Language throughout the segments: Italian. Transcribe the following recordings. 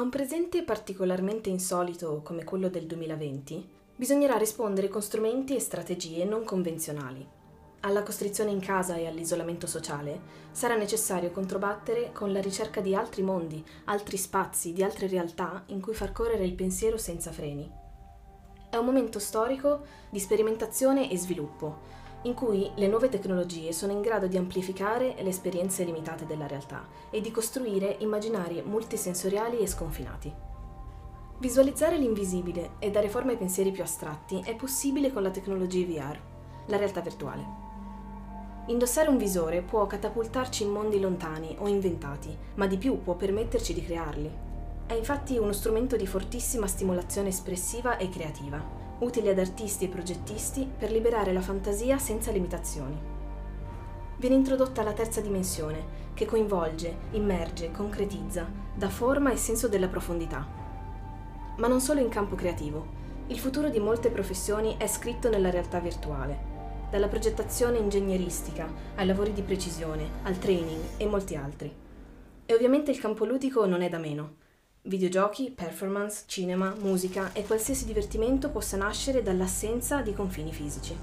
A un presente particolarmente insolito come quello del 2020, bisognerà rispondere con strumenti e strategie non convenzionali. Alla costrizione in casa e all'isolamento sociale sarà necessario controbattere con la ricerca di altri mondi, altri spazi, di altre realtà in cui far correre il pensiero senza freni. È un momento storico di sperimentazione e sviluppo, in cui le nuove tecnologie sono in grado di amplificare le esperienze limitate della realtà e di costruire immaginari multisensoriali e sconfinati. Visualizzare l'invisibile e dare forma ai pensieri più astratti è possibile con la tecnologia VR, la realtà virtuale. Indossare un visore può catapultarci in mondi lontani o inventati, ma di più può permetterci di crearli. È infatti uno strumento di fortissima stimolazione espressiva e creativa, utile ad artisti e progettisti per liberare la fantasia senza limitazioni. Viene introdotta la terza dimensione, che coinvolge, immerge, concretizza, dà forma e senso della profondità. Ma non solo in campo creativo. Il futuro di molte professioni è scritto nella realtà virtuale, dalla progettazione ingegneristica ai lavori di precisione, al training e molti altri. E ovviamente il campo ludico non è da meno. Videogiochi, performance, cinema, musica e qualsiasi divertimento possa nascere dall'assenza di confini fisici.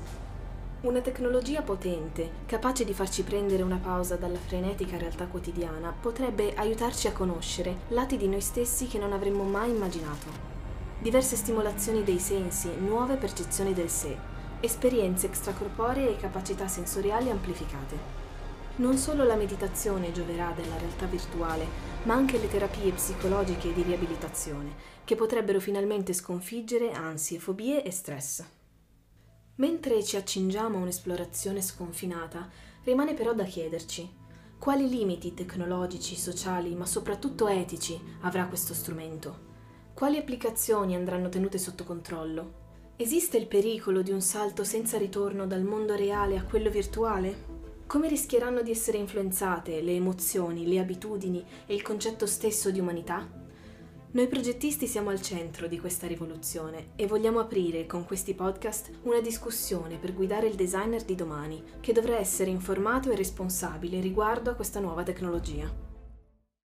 Una tecnologia potente, capace di farci prendere una pausa dalla frenetica realtà quotidiana, potrebbe aiutarci a conoscere lati di noi stessi che non avremmo mai immaginato. Diverse stimolazioni dei sensi, nuove percezioni del sé, esperienze extracorporee e capacità sensoriali amplificate. Non solo la meditazione gioverà della realtà virtuale, ma anche le terapie psicologiche di riabilitazione, che potrebbero finalmente sconfiggere ansie, fobie e stress. Mentre ci accingiamo a un'esplorazione sconfinata, rimane però da chiederci quali limiti tecnologici, sociali, ma soprattutto etici avrà questo strumento? Quali applicazioni andranno tenute sotto controllo? Esiste il pericolo di un salto senza ritorno dal mondo reale a quello virtuale? Come rischieranno di essere influenzate le emozioni, le abitudini e il concetto stesso di umanità? Noi progettisti siamo al centro di questa rivoluzione e vogliamo aprire con questi podcast una discussione per guidare il designer di domani, che dovrà essere informato e responsabile riguardo a questa nuova tecnologia.